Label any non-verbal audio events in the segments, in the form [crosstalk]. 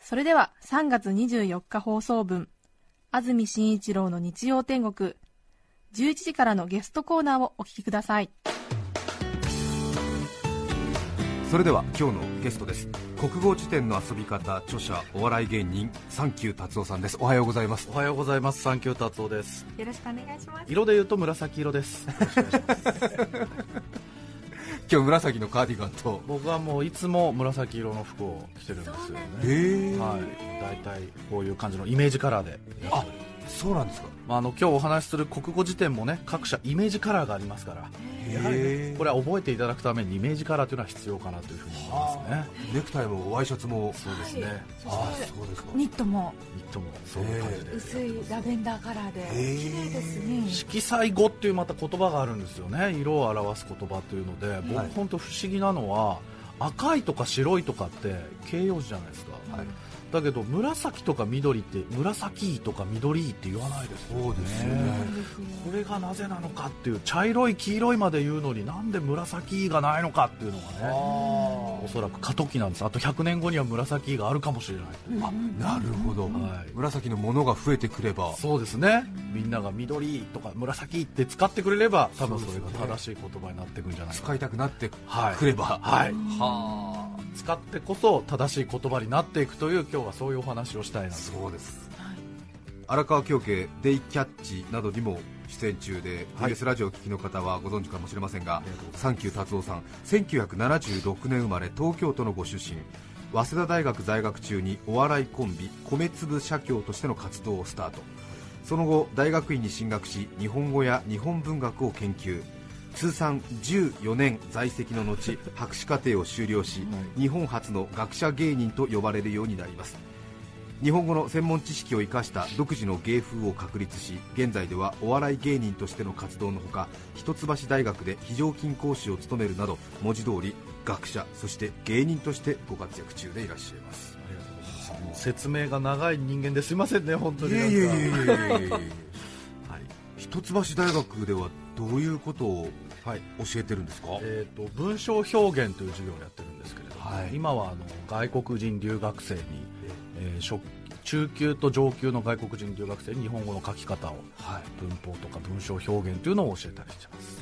それでは3月24日放送分、安住紳一郎の日曜天国、11時からのゲストコーナーをお聞きください。それでは今日のゲストです国語辞典の遊び方著者お笑い芸人サンキュー達夫さんですおはようございますおはようございます。サンキュー達夫です。よろしくお願いします。色で言うと紫色です。今日紫のカーディガンと僕はもういつも紫色の服を着てるんですよね。はい。大体こういう感じのイメージカラーで。あそうなんですかまああの今日お話しする国語辞典もね各社イメージカラーがありますから。やはりこれは覚えていただくためにイメージカラーというのは必要かなというふうに思いますね。ネクタイもワイシャツもそうですね。あそうですか。ニットも。ニットもそういう感じで。薄いラベンダーカラーで。綺麗ですね。色彩語っていうまた言葉があるんですよね。色を表す言葉というので。僕はい。本当不思議なのは赤いとか白いとかって形容詞じゃないですか、はいだけど紫とか緑って紫とか緑って言わないですよそうですよね。これがなぜなのかっていう茶色い黄色いまで言うのになんで紫がないのかっていうのがねおそらく過渡期なんです。あと100年後には紫があるかもしれない。あなるほど、はい。紫のものが増えてくれば。そうですね。みんなが緑とか紫って使ってくれれば多分それが正しい言葉になっていくんじゃないか使いたくなってはいくれば。はい。はあ使ってこそ正しい言葉になっていくという今日はそういうお話をしたいなと。そうです。荒川京家デイキャッチなどにも出演中で、はい。TBS ラジオをお聞きの方はご存知かもしれませんがサンキュー達夫さん1976年生まれ東京都のご出身。早稲田大学在学中にお笑いコンビ米粒社協としての活動をスタート。その後大学院に進学し日本語や日本文学を研究通算14年在籍の後 [laughs] 博士課程を修了し、日本初の学者芸人と呼ばれるようになります。日本語の専門知識を生かした独自の芸風を確立し現在ではお笑い芸人としての活動のほか一橋大学で非常勤講師を務めるなど文字通り学者そして芸人としてご活躍中でいらっしゃいます。もう説明が長い人間ですいませんね本当に。はい一橋大学ではどういうことをはい。教えてるんですか？えー、と文章表現という授業をやってるんですけれども、はい。今はあの外国人留学生に、えー初中級と上級の外国人留学生に日本語の書き方をはい。文法とか文章表現というのを教えたりしてます。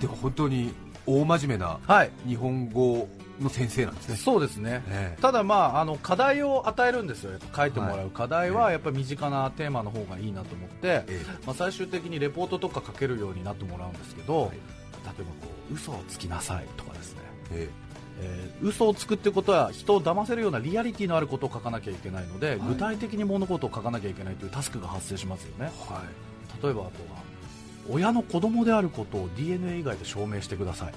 でも本当に大真面目なはい。日本語の先生なんですね。そうですね、ええ。ただ、まあ、あの課題を与えるんですよ、書いてもらう。課題ははやっぱり身近なテーマの方がいいなと思って、え。まあ、最終的にレポートとか書けるようになってもらうんですけど、はい例えばこう嘘をつきなさいとかですね、ええ。ー嘘をつくってことは人を騙せるようなリアリティのあることを書かなきゃいけないので、具体的に物事を書かなきゃいけないというタスクが発生しますよね。はい。例えばあとは親の子供であることを DNA 以外で証明してください。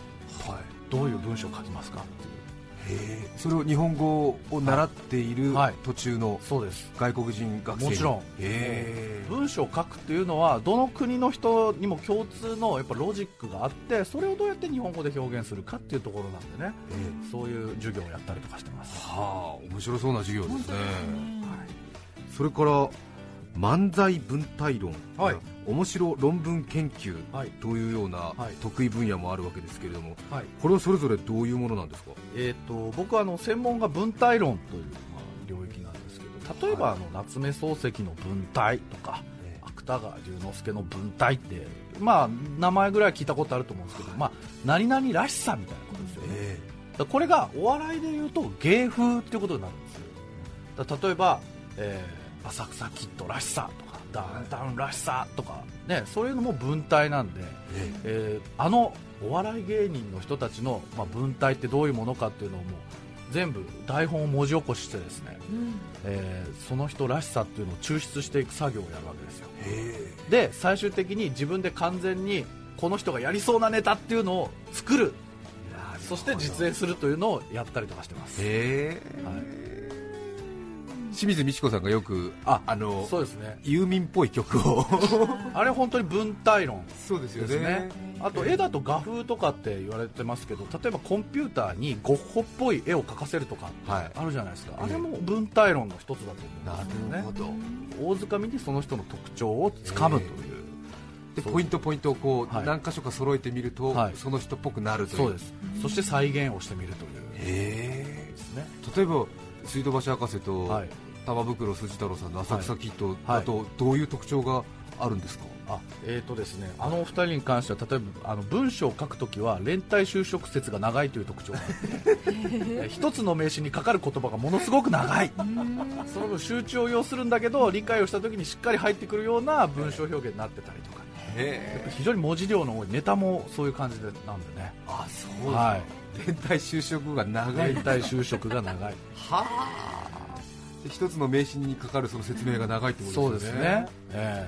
はい。どういう文章を書きますかっていうそれを日本語を習っているはい。途中のそうです。外国人学生。にもちろん。文章を書くっていうのはどの国の人にも共通のやっぱロジックがあってそれをどうやって日本語で表現するかっていうところなんでね。ええ。そういう授業をやったりとかしてます。はあ面白そうな授業ですね。本当ですね。それから漫才文体論、はい。面白論文研究はい。というようなはい。得意分野もあるわけですけれども、はい。これはそれぞれどういうものなんですか？えー、と僕はあの専門が文体論という、まあ、領域なんですけど例えば、あの夏目漱石の文体とか、ええ。芥川龍之介の文体って、まあ、名前ぐらい聞いたことあると思うんですけど、まあ、何々らしさみたいなことですよね、えだからこれがお笑いで言うと芸風っていうことになるんですよ。例えば、えー浅草キッドらしさとかダウンタウンらしさとか、ね、そういうのも文体なんで、ええ。ーあのお笑い芸人の人たちの、まあ、文体ってどういうものかっていうのをもう全部台本を文字起こししてですね、えーその人らしさっていうのを抽出していく作業をやるわけですよ。で最終的に自分で完全にこの人がやりそうなネタっていうのを作る。そして実演するというのをやったりとかしてます、えへえ。はい清水美智子さんがよくああのそうですね。ユーミンっぽい曲を。[laughs] あれ本当に文体論そうですですね。あと絵だと画風とかって言われてますけど例えばコンピューターにゴッホっぽい絵を描かせるとかはい。あるじゃないですか、ええ。あれも文体論の一つだとな思うんですよね。るほど。大掴みにその人の特徴をつかむという、でポイントポイントをこう、はい。何箇所か揃えてみると、はい。その人っぽくなるという。そうです。そして再現をしてみるという。へですね。え例えば水道橋博士と、はい。玉袋筋太郎さんの浅草キッドはい。だとどういう特徴があるんですか、あえーとですね、あのお二人に関しては例えばあの文章を書くときは連帯就職説が長いという特徴があってえ [laughs] 一つの名詞にかかる言葉がものすごく長い。その分集中を要するんだけど理解をしたときにしっかり入ってくるような文章表現になってたりとか。へ非常に文字量の多いネタもそういう感じでなんでね。あそう。は連帯就職が長い。連帯就職が長い。はあ。で一つの名詞にかかるその説明が長いってことそうですすね、え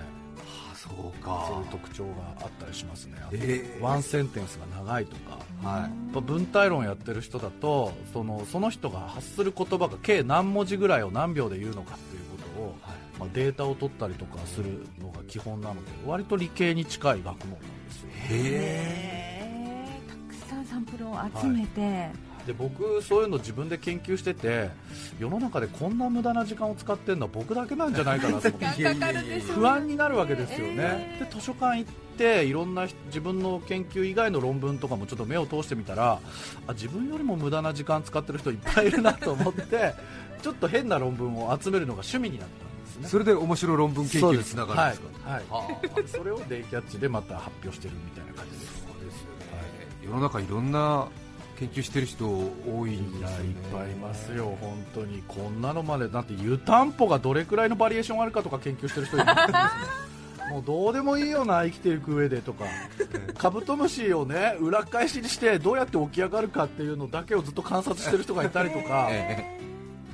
あそうえか。そういう特徴があったりしますねええ。ワンセンテンスが長いとか。はい。やっぱ文体論やってる人だとそのその人が発する言葉が計何文字ぐらいを何秒で言うのかっていうことを、まあ、データを取ったりとかするのが基本なので割と理系に近い学問なんですよ。へたくさんサンプルを集めて、で僕そういうの自分で研究してて世の中でこんな無駄な時間を使ってるのは僕だけなんじゃないかなと思って。不安になるわけですよね、で図書館行っていろんな人自分の研究以外の論文とかもちょっと目を通してみたらあ自分よりも無駄な時間使ってる人いっぱいいるなと思ってちょっと変な論文を集めるのが趣味になったね。それで面白い論文研究につながるんですか？はい、はい、それをデイキャッチでまた発表してるみたいな感じです。そうですよね、世の中いろんな研究してる人多いんですよねいっぱいいますよ、本当に。こんなのまで。だって湯たんぽがどれくらいのバリエーションあるかとか研究してる人いますね [laughs] もうどうでもいいよな生きていく上でとか。カブトムシをね裏返しにしてどうやって起き上がるかっていうのだけをずっと観察してる人がいたりとか。え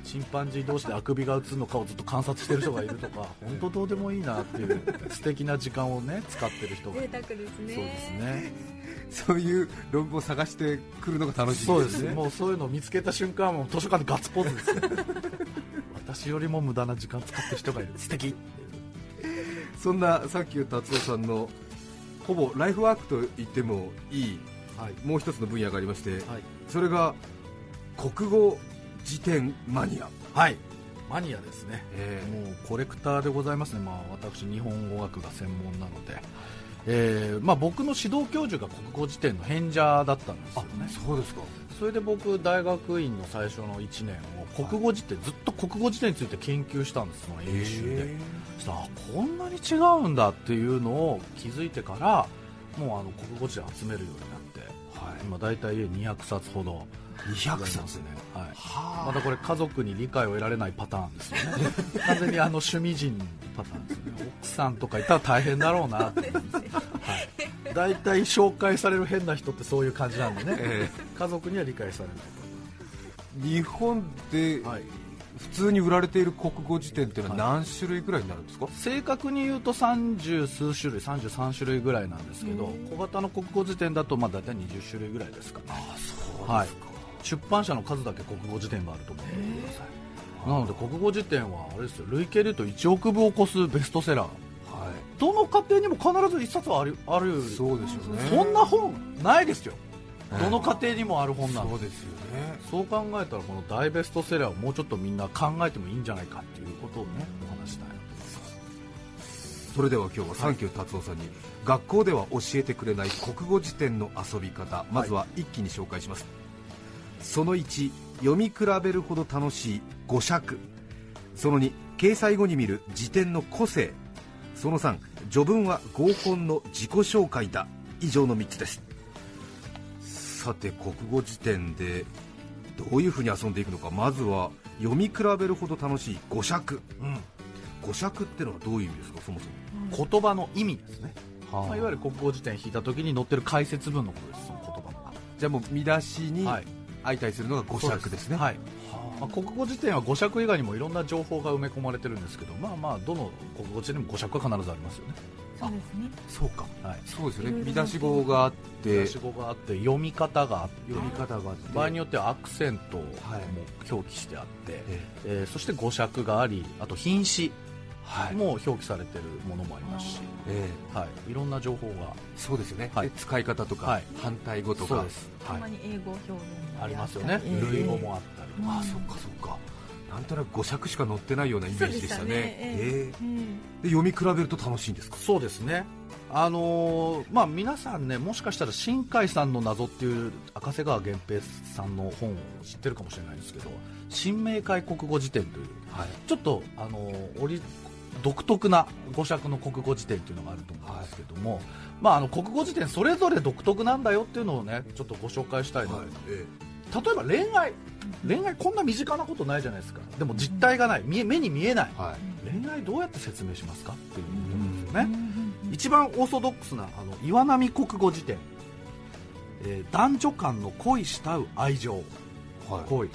チンパンジー同士であくびが映るのかをずっと観察してる人がいるとか [laughs] 本当どうでもいいなっていう素敵な時間をね使ってる人がいる。贅沢ですね。そうですね。えそういう論文を探してくるのが楽しいそうです。すもうそういうのを見つけた瞬間はもう図書館でガッツポーズですよ。[laughs] 私よりも無駄な時間使ってる人がいる。素敵。そんなさっき言った達夫さんのほぼライフワークと言ってもいいはい。もう一つの分野がありまして、はい。それが国語辞典マニア、はい。マニアですね。えもうコレクターでございますね、まあ、私、日本語学が専門なので、えーまあ、僕の指導教授が国語辞典の返者だったんですよね、そうですか。それで僕、大学院の最初の1年を国語辞典、ずっと国語辞典について研究したんです、その演習で。そしたこんなに違うんだっていうのを気づいてからもうあの国語辞典集めるようになって、はい、今大体家200冊ほど。200ございます冊ね、はい、はまたこれ家族に理解を得られないパターンですよね。[laughs] 完全にあの趣味人パターンですよね。奥さんとかいたら大変だろうなって。はい、大体紹介される変な人ってそういう感じなんでね、え。家族には理解されない。日本ではい普通に売られている国語辞典っていうのは何種類ぐらいになるんですか、正確に言うと30数種類33種類ぐらいなんですけど小型の国語辞典だとまあ大体20種類ぐらいですかね。あそうはい。出版社の数だけ国語辞典があると思ってください。なので国語辞典はあれですよ。累計でいうと1億部を超すベストセラー。はどの家庭にも必ず1冊はあるある。いそうでしょうね。そんな本ないですよ、ええどの家庭にもある本なんでそうですよね。そう考えたらこの大ベストセラーをもうちょっとみんな考えてもいいんじゃないかっていうことをねお話したいそれでは今日はサンキュー達夫さんに学校では教えてくれない国語辞典の遊び方まずは一気に紹介します、その1読み比べるほど楽しい語釈その2掲載後に見る辞典の個性。その3序文は合コンの自己紹介だ。以上の3つですさて国語辞典でどういうふうに遊んでいくのかまずは読み比べるほど楽しい語釈うん。語釈ってのはどういう意味ですかそもそも？言葉の意味ですね、はあ。まあ、いわゆる国語辞典引いた時に載ってる解説文のことですその言葉のじゃあもう見出しに、はい。相対するのが語釈ですね。はい。まあ、国語辞典は語釈以外にもいろんな情報が埋め込まれてるんですけどまあまあどの国語辞典にも語釈は必ずありますよね、そうですね。そうか。はい、そうですよね。見出し語があって。出し語があって読み方があって。読み方があって。場合によってはアクセントもはい。表記してあって、ええ。ーそして語釈がありあと品詞はい。も表記されてるものもありますし、えはい、いろんな情報が。えそうですよね、はい。で使い方とか、はい。反対語とか。そうです、はい。たま、に英語表現ありますよね、えー類語もあったり、ああそっかそっかなんとなく語釈しか載ってないようなイメージでしたね。ね。え。えうん。で読み比べると楽しいんですか？そうですね。あのーまあ、皆さんねもしかしたら新海さんの謎っていう赤瀬川源平さんの本を知ってるかもしれないですけど新明解国語辞典というはい。ちょっと、あのーオリ独特な語釈の国語辞典というのがあると思うんですけども、まあ、あの国語辞典それぞれ独特なんだよっていうのをねちょっとご紹介したいので、え例えば恋愛恋愛こんな身近なことないじゃないですか。でも実態がない。見え目に見えない。えはい。恋愛どうやって説明しますかっていうことなんですよね、一番オーソドックスなあの岩波国語辞典、えー男女間の恋したう愛情。はい。恋。はい。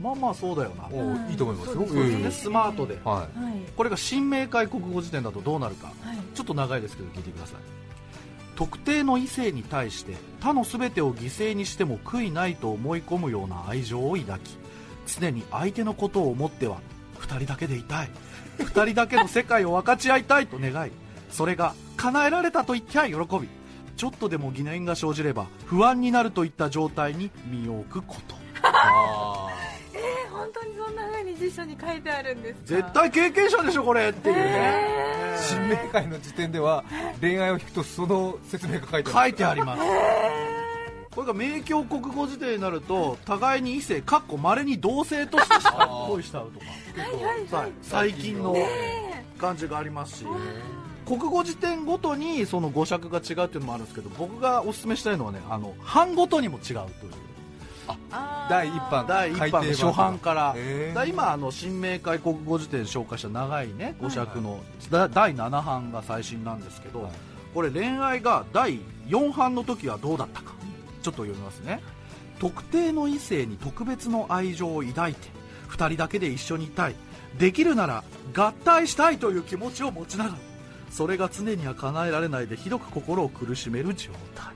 まあまあそうだよな。おいいと思いますよ。そうでスマートで。ははい。これが新明解国語辞典だとどうなるか。はい。ちょっと長いですけど聞いてください特定の異性に対して他の全てを犠牲にしても悔いないと思い込むような愛情を抱き常に相手のことを思っては2人だけでいたい。2人だけの世界を分かち合いたいと願いそれが叶えられたと言っては喜びちょっとでも疑念が生じれば不安になるといった状態に身を置くこと。[laughs] 本当にそんな風に辞書に書いてあるんですか？絶対経験者でしょこれっていうね、新明解の時点では恋愛を引くとその説明が書いてある。書いてあります。これが明教国語辞典になると互いに異性かっこまれに同性として恋したうとか。はい最近の感じがありますし。国語辞典ごとにその語釈が違うっていうのもあるんですけど僕がお勧めしたいのはねあの版ごとにも違うという第一版第1版の初版から。今あの新明解国語辞典紹介した長いね語釈のだ第7版が最新なんですけど、はい。これ恋愛が第4版の時はどうだったか。ちょっと読みますね。特定の異性に特別の愛情を抱いて2人だけで一緒にいたい。できるなら合体したいという気持ちを持ちながらそれが常には叶えられないでひどく心を苦しめる状態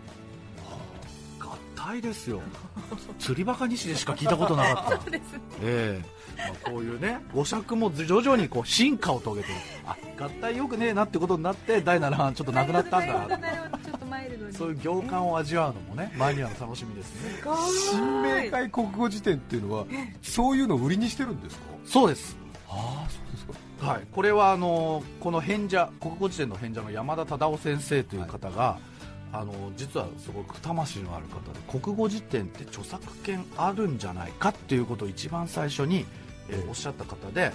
合体ですよ。釣りバカ西でしか聞いたことなかった。[laughs] ええ。まあ、こういうね語釈も徐々にこう進化を遂げてる。あ合体よくねえなってことになって第7版ちょっとなくなったんだ。なるほどちょっとマイルドにそういう行間を味わうのもねマニアの楽しみですね。新明解国語辞典っていうのはそういうのを売りにしてるんですか？そうです。ああそうですか。はい、これはあのこの編者国語辞典の編者の山田忠夫先生という方が、あの実はすごく魂のある方で国語辞典って著作権あるんじゃないかっていうことを一番最初に、えーおっしゃった方で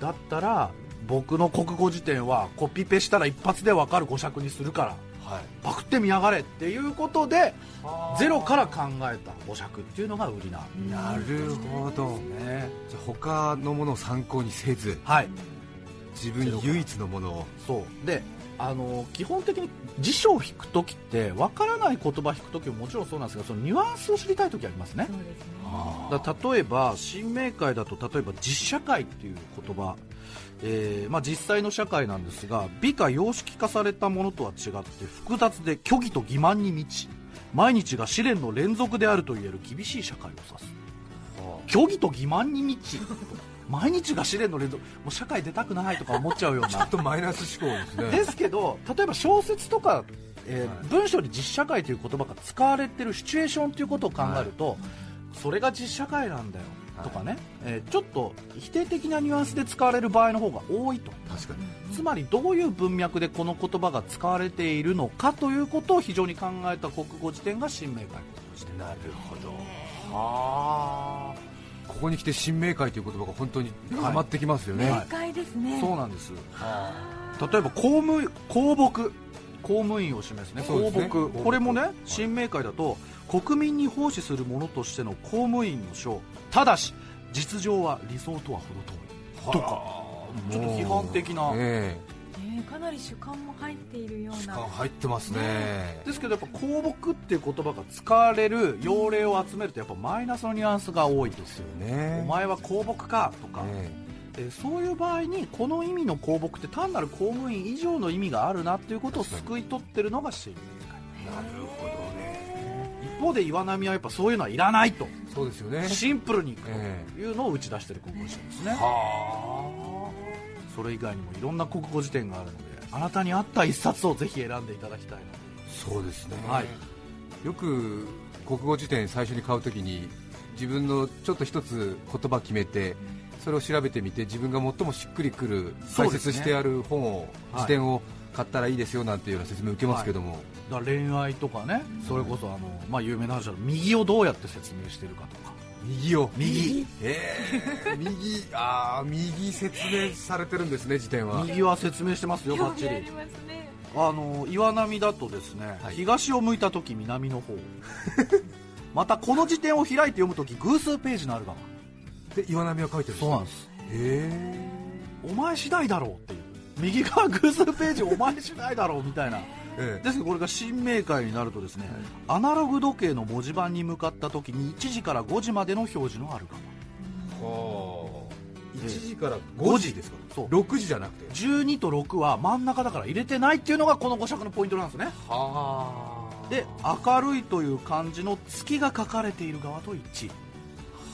だったら僕の国語辞典はコピペしたら一発で分かる語釈にするからはい。パクってみやがれっていうことでゼロから考えた語釈っていうのが売りなんなるほど。ね。じゃあ他のものを参考にせずはい。自分唯一のものを。そう。であの基本的に辞書を引くときって分からない言葉引くときももちろんそうなんですがそのニュアンスを知りたいときありますね。ね。例えば新明解だと例えば実社会っていう言葉、えーまあ、実際の社会なんですが美化様式化されたものとは違って複雑で虚偽と欺瞞に満ち毎日が試練の連続であるといえる厳しい社会を指す。虚偽と欺瞞に満ち毎日が試練の連続もう社会出たくないとか思っちゃうような。[laughs] ちょっとマイナス思考ですね。ですけど例えば小説とか、えーはい。文章に実社会という言葉が使われてるシチュエーションということを考えると、それが実社会なんだよとかね、えーちょっと否定的なニュアンスで使われる場合の方が多いと。確かに。つまりどういう文脈でこの言葉が使われているのかということを非常に考えた国語辞典が新明解国語辞典なるほど。はここに来て新明解という言葉が本当にハマってきますよね、はい。正解ですね。そうなんです。例えば公務公僕公務員を示すね。公僕公僕これもねはい新明解だと国民に奉仕する者としての公務員の章ただし実情は理想とは程遠い。とか。ちょっと批判的な。ええねかなり主観も入っているような。時間入ってますね。ですけどやっぱ公木っていう言葉が使われる用例を集めるとやっぱマイナスのニュアンスが多いですよね。お前は公木かとか、ね。えーそういう場合にこの意味の公木って単なる公務員以上の意味があるなっていうことを救い取ってるのが新明会なるほどね。一方で岩波はやっぱそういうのはいらないと。そうですよね。シンプルにいくえ。というのを打ち出してる国語辞典ですね。はそれ以外にもいろんな国語辞典があるのであなたに合った一冊をぜひ選んでいただきたいそうですね、はい。よく国語辞典最初に買うときに自分のちょっと一つ言葉決めてそれを調べてみて自分が最もしっくりくる解説してある本を、はい辞典を買ったらいいですよなんていうような説明を受けますけども、だから恋愛とかねそれこそあの、まあ、有名な話だと右をどうやって説明してるかとか右を。右。えー、[laughs] 右。あー右説明されてるんですね辞典は。右は説明してますよバッチリありますね。あの岩波だとですね、はい。東を向いた時南の方。[laughs] またこの辞典を開いて読む時偶数ページのある側。で岩波は書いてるそうなんです。へお前次第だろうっていう。右側偶数ページお前次第だろうみたいなええ。ですけどこれが新明解になるとですね、アナログ時計の文字盤に向かった時に1時から5時までの表示のある側はあ。え1時から5時ですか？そう。6時じゃなくて。12と6は真ん中だから入れてないっていうのがこの5尺のポイントなんですね。はあ。で明るいという漢字の月が書かれている側と一。致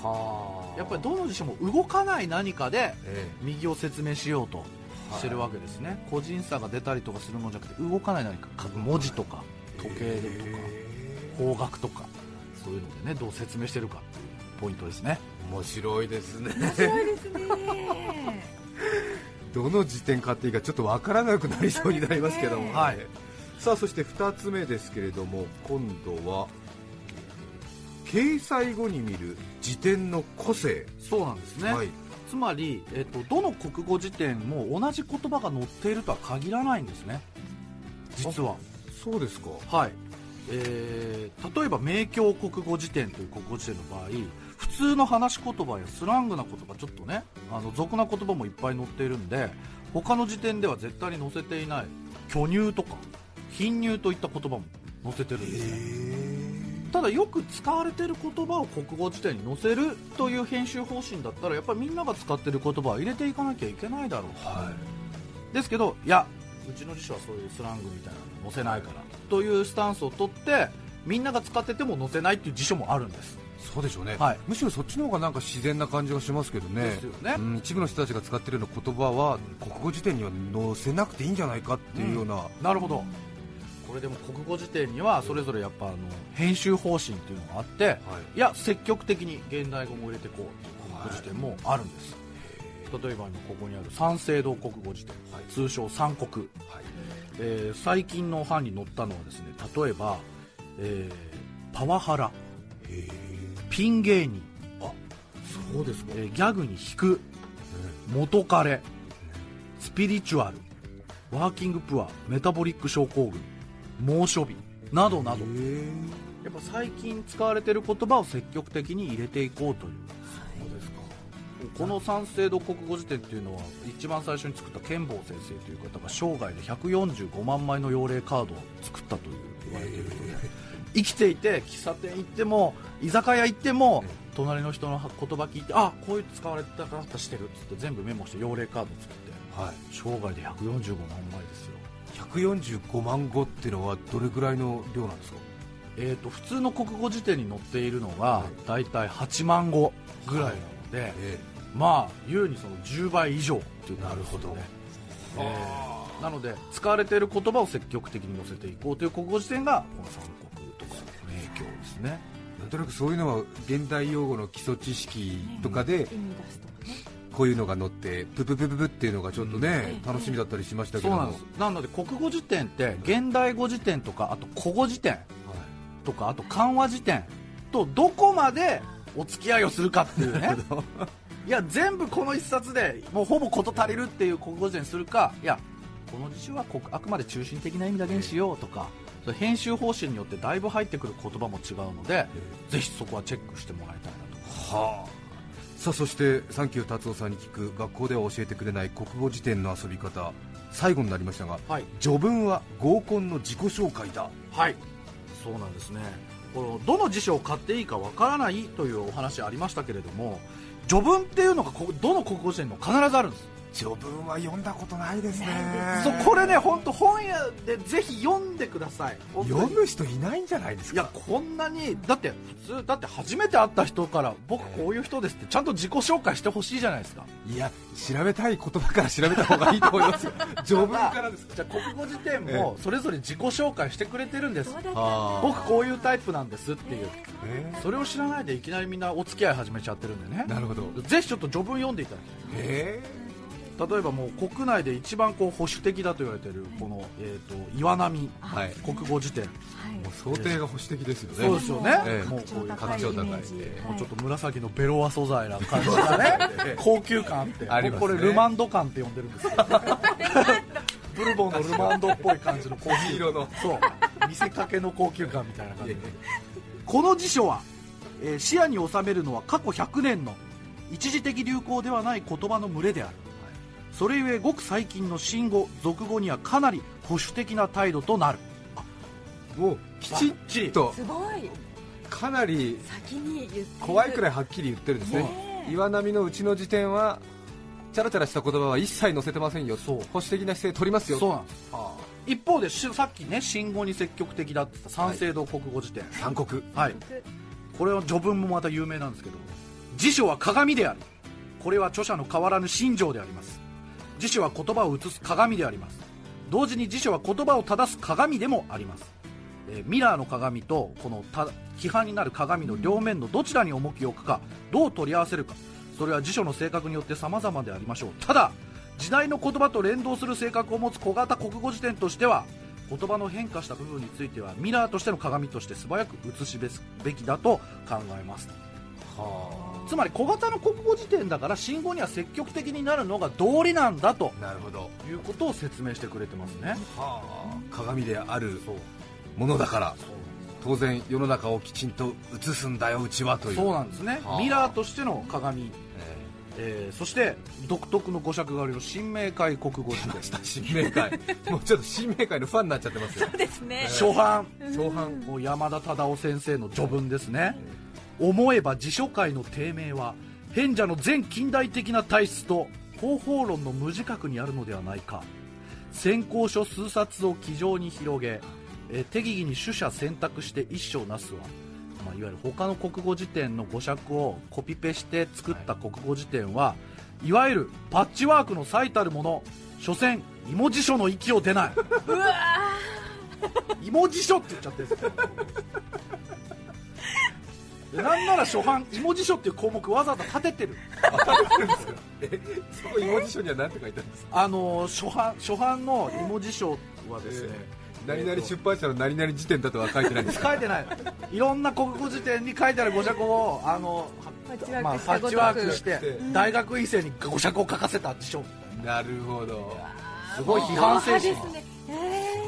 はあ。やっぱりどの辞書も動かない何かでえ。右を説明しようとしてるわけですね、個人差が出たりとかするものじゃなくて動かない何か。文字とか時計でとか方角とかそういうのでねどう説明してるかっていうポイントですね。え面白いですね。面白いですね。[laughs] どの辞典買っていいかちょっとわからなくなりそうになりますけども、はい。さあそして2つ目ですけれども今度は掲載後に見る辞典の個性、そうなんですね、はいつまり、えっと、どの国語辞典も同じ言葉が載っているとは限らないんですね。実は。そうですか。はい、えー例えば明教国語辞典という国語辞典の場合普通の話し言葉やスラングな言葉ちょっとねあの俗な言葉もいっぱい載っているんで他の辞典では絶対に載せていない巨乳とか貧乳といった言葉も載せてるんですねただよく使われている言葉を国語辞典に載せるという編集方針だったらやっぱりみんなが使っている言葉は入れていかなきゃいけないだろうはですけどいやうちの辞書はそういうスラングみたいなの載せないからというスタンスを取ってみんなが使ってても載せないっていう辞書もあるんです。いそうでしょうね、はい。むしろそっちの方がなんか自然な感じがしますけどね。ね。うん、一部の人たちが使っているような言葉は国語辞典には載せなくていいんじゃないかっていうような、なるほどこれでも国語辞典にはそれぞれやっぱあの編集方針っていうのがあってはい。いや積極的に現代語も入れていこうっていう国語辞典もあるんです、例えば今ここにある三省堂国語辞典、はい。通称三国、はい。えー最近の版に載ったのはですね例えば、えーパワハラピン芸人そうですか、えーギャグに引く元彼スピリチュアルワーキングプアメタボリック症候群猛暑日などなど。へやっぱ最近使われている言葉を積極的に入れていこうという。そうですか。この三省堂国語辞典っていうのは一番最初に作った剣坊先生という方が生涯で145万枚の用例カードを作ったという言われているので生きていて喫茶店行っても居酒屋行っても隣の人の言葉聞いてあこういう使われた方してるっつって全部メモして用例カード作ってはい。生涯で145万枚ですよ145万語っていうのはどれぐらいの量なんですか？えー、と普通の国語辞典に載っているのがはい。大体8万語ぐらいなので、えまあ優にその10倍以上っていうなるほど。えーなので使われている言葉を積極的に載せていこうという国語辞典がこの三国とか明教ですね。なんとなくそういうのは現代用語の基礎知識とかで意味出すとかねこういうのが載ってプププププっていうのがちょっとね、うん。楽しみだったりしましたけどななので国語辞典って現代語辞典とかあと古語辞典とかあと漢和辞典とどこまでお付き合いをするかっていうね。いや全部この一冊でもうほぼ事足りるっていう国語辞典にするかいやこの辞書はこあくまで中心的な意味だけにしようとか編集方針によってだいぶ入ってくる言葉も違うのでぜひそこはチェックしてもらいたいなと。はあさあそしてサンキュー達夫さんに聞く学校では教えてくれない国語辞典の遊び方。最後になりましたがはい。序文は合コンの自己紹介だ。はい。そうなんですね。このどの辞書を買っていいかわからないというお話ありましたけれども序文っていうのがこどの国語辞典にも必ずあるんです序文は読んだことないですね。そうこれね本当本屋でぜひ読んでください。読む人いないんじゃないですいやかこんなにだって普通だって初めて会った人から僕こういう人ですってちゃんと自己紹介してほしいじゃないですか。いや調べたい言葉から調べた方がいいと思いますよ。[laughs] 序文からですじゃあ国語辞典もそれぞれ自己紹介してくれてるんです。僕こういうタイプなんですっていう。え。それを知らないでいきなりみんなお付き合い始めちゃってるんでね。ーなるほど。ぜひちょっと序文読んでいただきえたい例えばもう国内で一番こう保守的だと言われてるこの、えー、と岩波ー、はい。国語辞典。もう想定が保守的ですよね。そうですよね、ええ。もうこういう格調高い。もうちょっと紫のベロア素材な感じがね [laughs] 高級感あって。ありますね。僕これルマンド感って呼んでるんですよ [laughs] ブルボンのルマンドっぽい感じのコーヒー色の。そう。見せかけの高級感みたいな感じで。この辞書は、えー視野に収めるのは過去100年の一時的流行ではない言葉の群れである、それゆえごく最近の新語俗語にはかなり保守的な態度となる。もうきちっちりとすごい。かなり先に言ってる。怖いくらいはっきり言ってるんですね。岩波のうちの辞典はチャラチャラした言葉は一切載せてませんよ。そう。保守的な姿勢取りますよ。そうなんですは一方でしさっきね新語に積極的だって言った三省堂国語辞典。あ三国。はい、これは序文もまた有名なんですけど辞書は鏡であるこれは著者の変わらぬ信条であります辞書は言葉を映す鏡であります。同時に辞書は言葉を正す鏡でもあります、えーミラーの鏡とこのた批判になる鏡の両面のどちらに重きを置くかどう取り合わせるかそれは辞書の性格によって様々でありましょう。ただ時代の言葉と連動する性格を持つ小型国語辞典としては言葉の変化した部分についてはミラーとしての鏡として素早く映しべきだと考えます。つまり小型の国語辞典だから信号には積極的になるのが道理なんだと。あなるほど。いうことを説明してくれてますね。はあ。鏡であるものだから。当然世の中をきちんと映すんだようちはという。そうなんですね。はあ。ミラーとしての鏡、ええ。ーそして独特の語釈がある新明解国語辞典。ー新明会 [laughs] もうちょっと新明会のファンになっちゃってますよ。そうですね。初版。相反もう山田忠夫先生の序文ですね思えば辞書界の低迷は変者の全近代的な体質と方法論の無自覚にあるのではないか。先行書数冊を机上に広げえー適宜に取捨選択して一章なすは、まあ、いわゆる他の国語辞典の語釈をコピペして作った国語辞典はいわゆるパッチワークの最たるもの所詮芋辞書の域を出ない。[laughs] うわ芋辞書って言っちゃってるんですよ。でなんなら初版芋辞書っていう項目わざわざ立ててる。そこ芋辞書には何て書いてあるんですか？あ初版初版の芋辞書はですね、何々出版社の何々辞典だとは書いてないんですか？[laughs] 書いてない。いろんな国語辞典に書いてある語釈をあのパッチワークまあ、パッチワークしてうん。大学院生に語釈を書かせた辞書。なるほど。すごい批判精神。です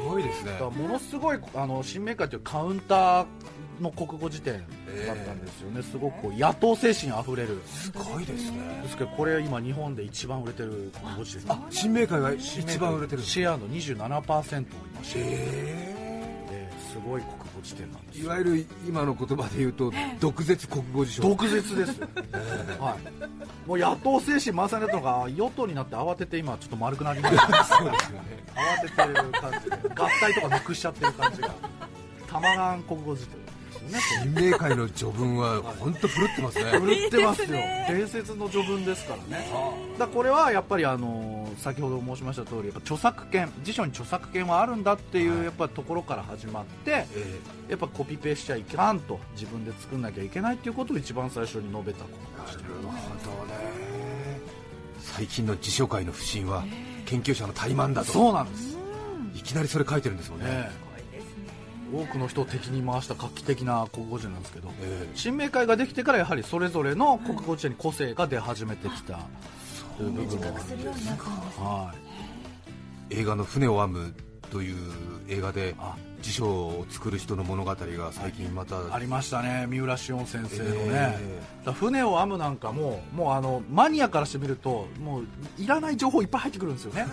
ごいですね。ものすごいあの新明解というカウンターの国語辞典だったんですよね、すごくこう野党精神あふれる。すごいですね。ですけどこれ今日本で一番売れてる国語辞典。あ新明会が一番売れてるシェアの27%を今シェアえですごい国語辞典なんです。いわゆる今の言葉で言うと毒舌国語辞書。毒舌ですよ、[laughs] はい、もう野党精神満載だったのが与党になって慌てて今ちょっと丸くなりました。そうですよね。慌ててる感じで合体とかなくしちゃってる感じが。たまらん国語辞典ですよね新明会の序文は本当狂ってますね。売ってますよ。伝説の序文ですからね。だこれはやっぱりあの先ほど申しました通りやっぱ著作権辞書に著作権はあるんだっていうやっぱところから始まってえやっぱコピペしちゃいかんと自分で作んなきゃいけないっていうことを一番最初に述べたことーなるほど。ね最近の辞書界の不振は研究者の怠慢だと。そうなんです。いきなりそれ書いてるんですもんね。ね多くの人を敵に回した画期的な国語辞典なんですけどえ新明会ができてからやはりそれぞれの国語辞典に個性が出始めてきたという部分もあるんです。はい。ー映画の船を編むという映画であ辞書を作る人の物語が最近またありましたね。三浦紫音先生のね、えだから船を編むなんかももうあのマニアからしてみるともういらない情報いっぱい入ってくるんですよね。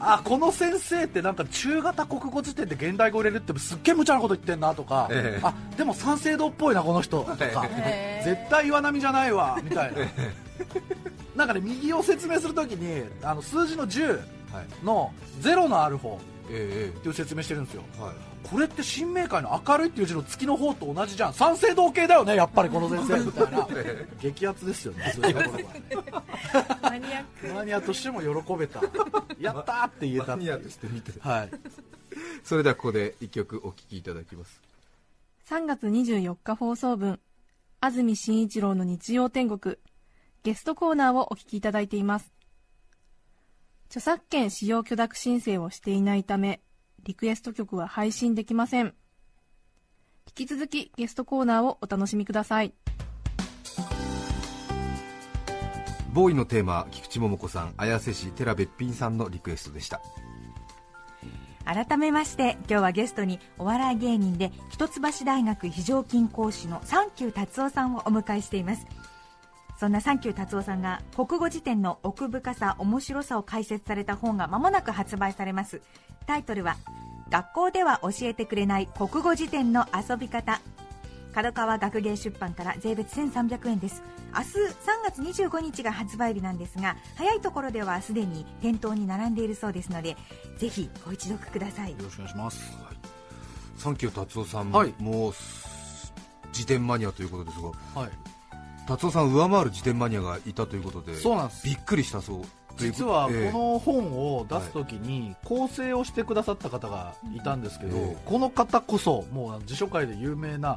あこの先生ってなんか中型国語辞典で現代語入れるってすっげえ無茶なこと言ってんなとか、ええ。あでも三省堂っぽいなこの人とか、ええ。絶対岩波じゃないわみたいな。なんかね右を説明するときにあの数字の10はい。の0のある方えっていう説明してるんですよ。えはいこれって新明解の明るいっていう字の月の方と同じじゃん。三省堂系だよねやっぱりこの先生。みたいな激アツですよね。[laughs] マニアック。マニアとしても喜べた。やったーって言えたマニアとして見てはい。それではここで一曲お聴きいただきます。3月24日放送分安住紳一郎の日曜天国ゲストコーナーをお聞きいただいています。著作権使用許諾申請をしていないためリクエスト曲は配信できません。引き続きゲストコーナーをお楽しみください。ボーイのテーマ菊池桃子さん綾瀬市寺べっぴんさんのリクエストでした。改めまして今日はゲストにお笑い芸人で一橋大学非常勤講師のサンキュー達夫さんをお迎えしていますそんなサンキュー達夫さんが国語辞典の奥深さ面白さを解説された本が間もなく発売されます。タイトルは「学校では教えてくれない国語辞典の遊び方」角川学芸出版から税別1300円です。明日3月25日が発売日なんですが早いところではすでに店頭に並んでいるそうですのでぜひご一読ください。よろしくお願いします。サンキュー達夫さん、はい。もうす辞典マニアということですがはい達夫さん上回る辞典マニアがいたということでそうなんです。びっくりしたそう。実はこえ。えの本を出すときに構成をしてくださった方がいたんですけど、ええこの方こそもう辞書界で有名な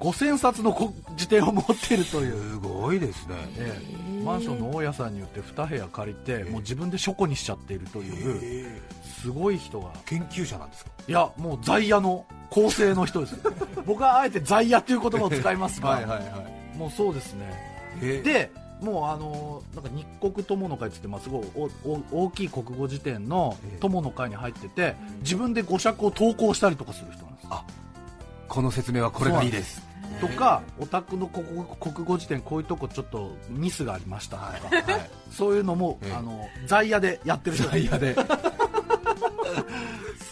5000冊のこ辞典を持っているという、すごいですね。ええ。マンションの大家さんによって2部屋借りてもう自分で書庫にしちゃっているというすごい人が。研究者なんですか？いやもう在野の構成の人です僕はあえて在野という言葉を使いますが、はいはいもうそうですね。え。でもうあのなんか日国友の会って言って、まあ、すごいおお大きい国語辞典のええ。友の会に入ってて自分で語釈を投稿したりとかする人なんです。あこの説明はこれがいいです。とかお宅の国語国語辞典こういうとこちょっとミスがありましたとか、はい。そういうのも、ええ。あの在野でやってる人在野で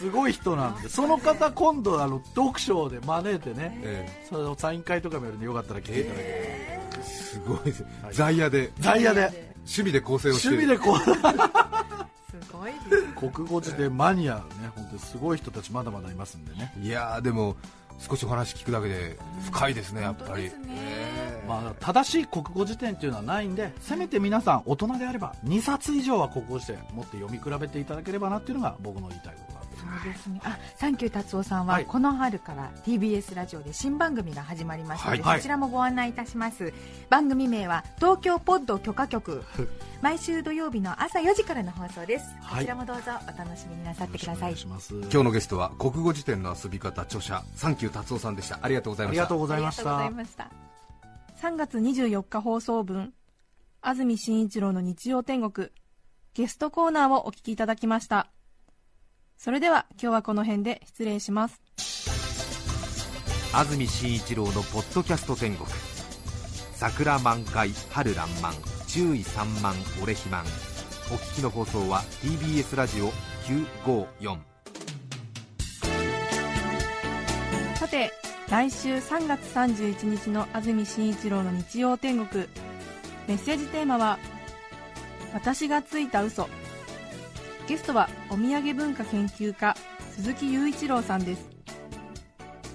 すごい人なんでその方今度あの読書で招いてねえそのサイン会とかもやるんでよかったら来ていただけれえすごい。ですはい在野で。ば、在野で。趣味で構成をして趣味でこう。すごい国語辞典マニアね本当にすごい人たちまだまだいますんでね、いやーでも少しお話聞くだけで深いですねやっぱり。まあ、正しい国語辞典っていうのはないんでせめて皆さん大人であれば2冊以上は国語辞典持って読み比べていただければなっていうのが僕の言いたいことそうですね。あ、サンキュー達夫さんは、はい。この春から TBS ラジオで新番組が始まりますので、はい。そちらもご案内いたします。番組名は東京ポッド許可局。毎週土曜日の朝4時からの放送です。はい。こちらもどうぞお楽しみになさってください。します。今日のゲストは国語辞典の遊び方著者サンキュー達夫さんでした。ありがとうございました。ありがとうございました。3月24日放送分安住紳一郎の日曜天国。ゲストコーナーをお聞きいただきましたそれでは今日はこの辺で失礼します。安住紳一郎のポッドキャスト天国。桜満開春爛漫注意散漫俺肥満。お聞きの放送は TBS ラジオ954さて来週3月31日の安住紳一郎の日曜天国。メッセージテーマは「私がついた嘘ゲストはお土産文化研究家鈴木雄一郎さんです。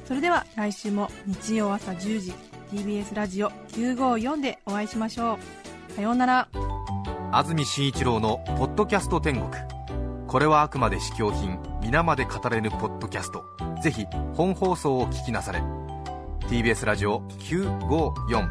それでは来週も日曜朝10時 TBS ラジオ954でお会いしましょう。さようなら。安住紳一郎のポッドキャスト天国。これはあくまで試供品皆まで語れぬポッドキャスト。ぜひ本放送を聞きなされ。TBS ラジオ954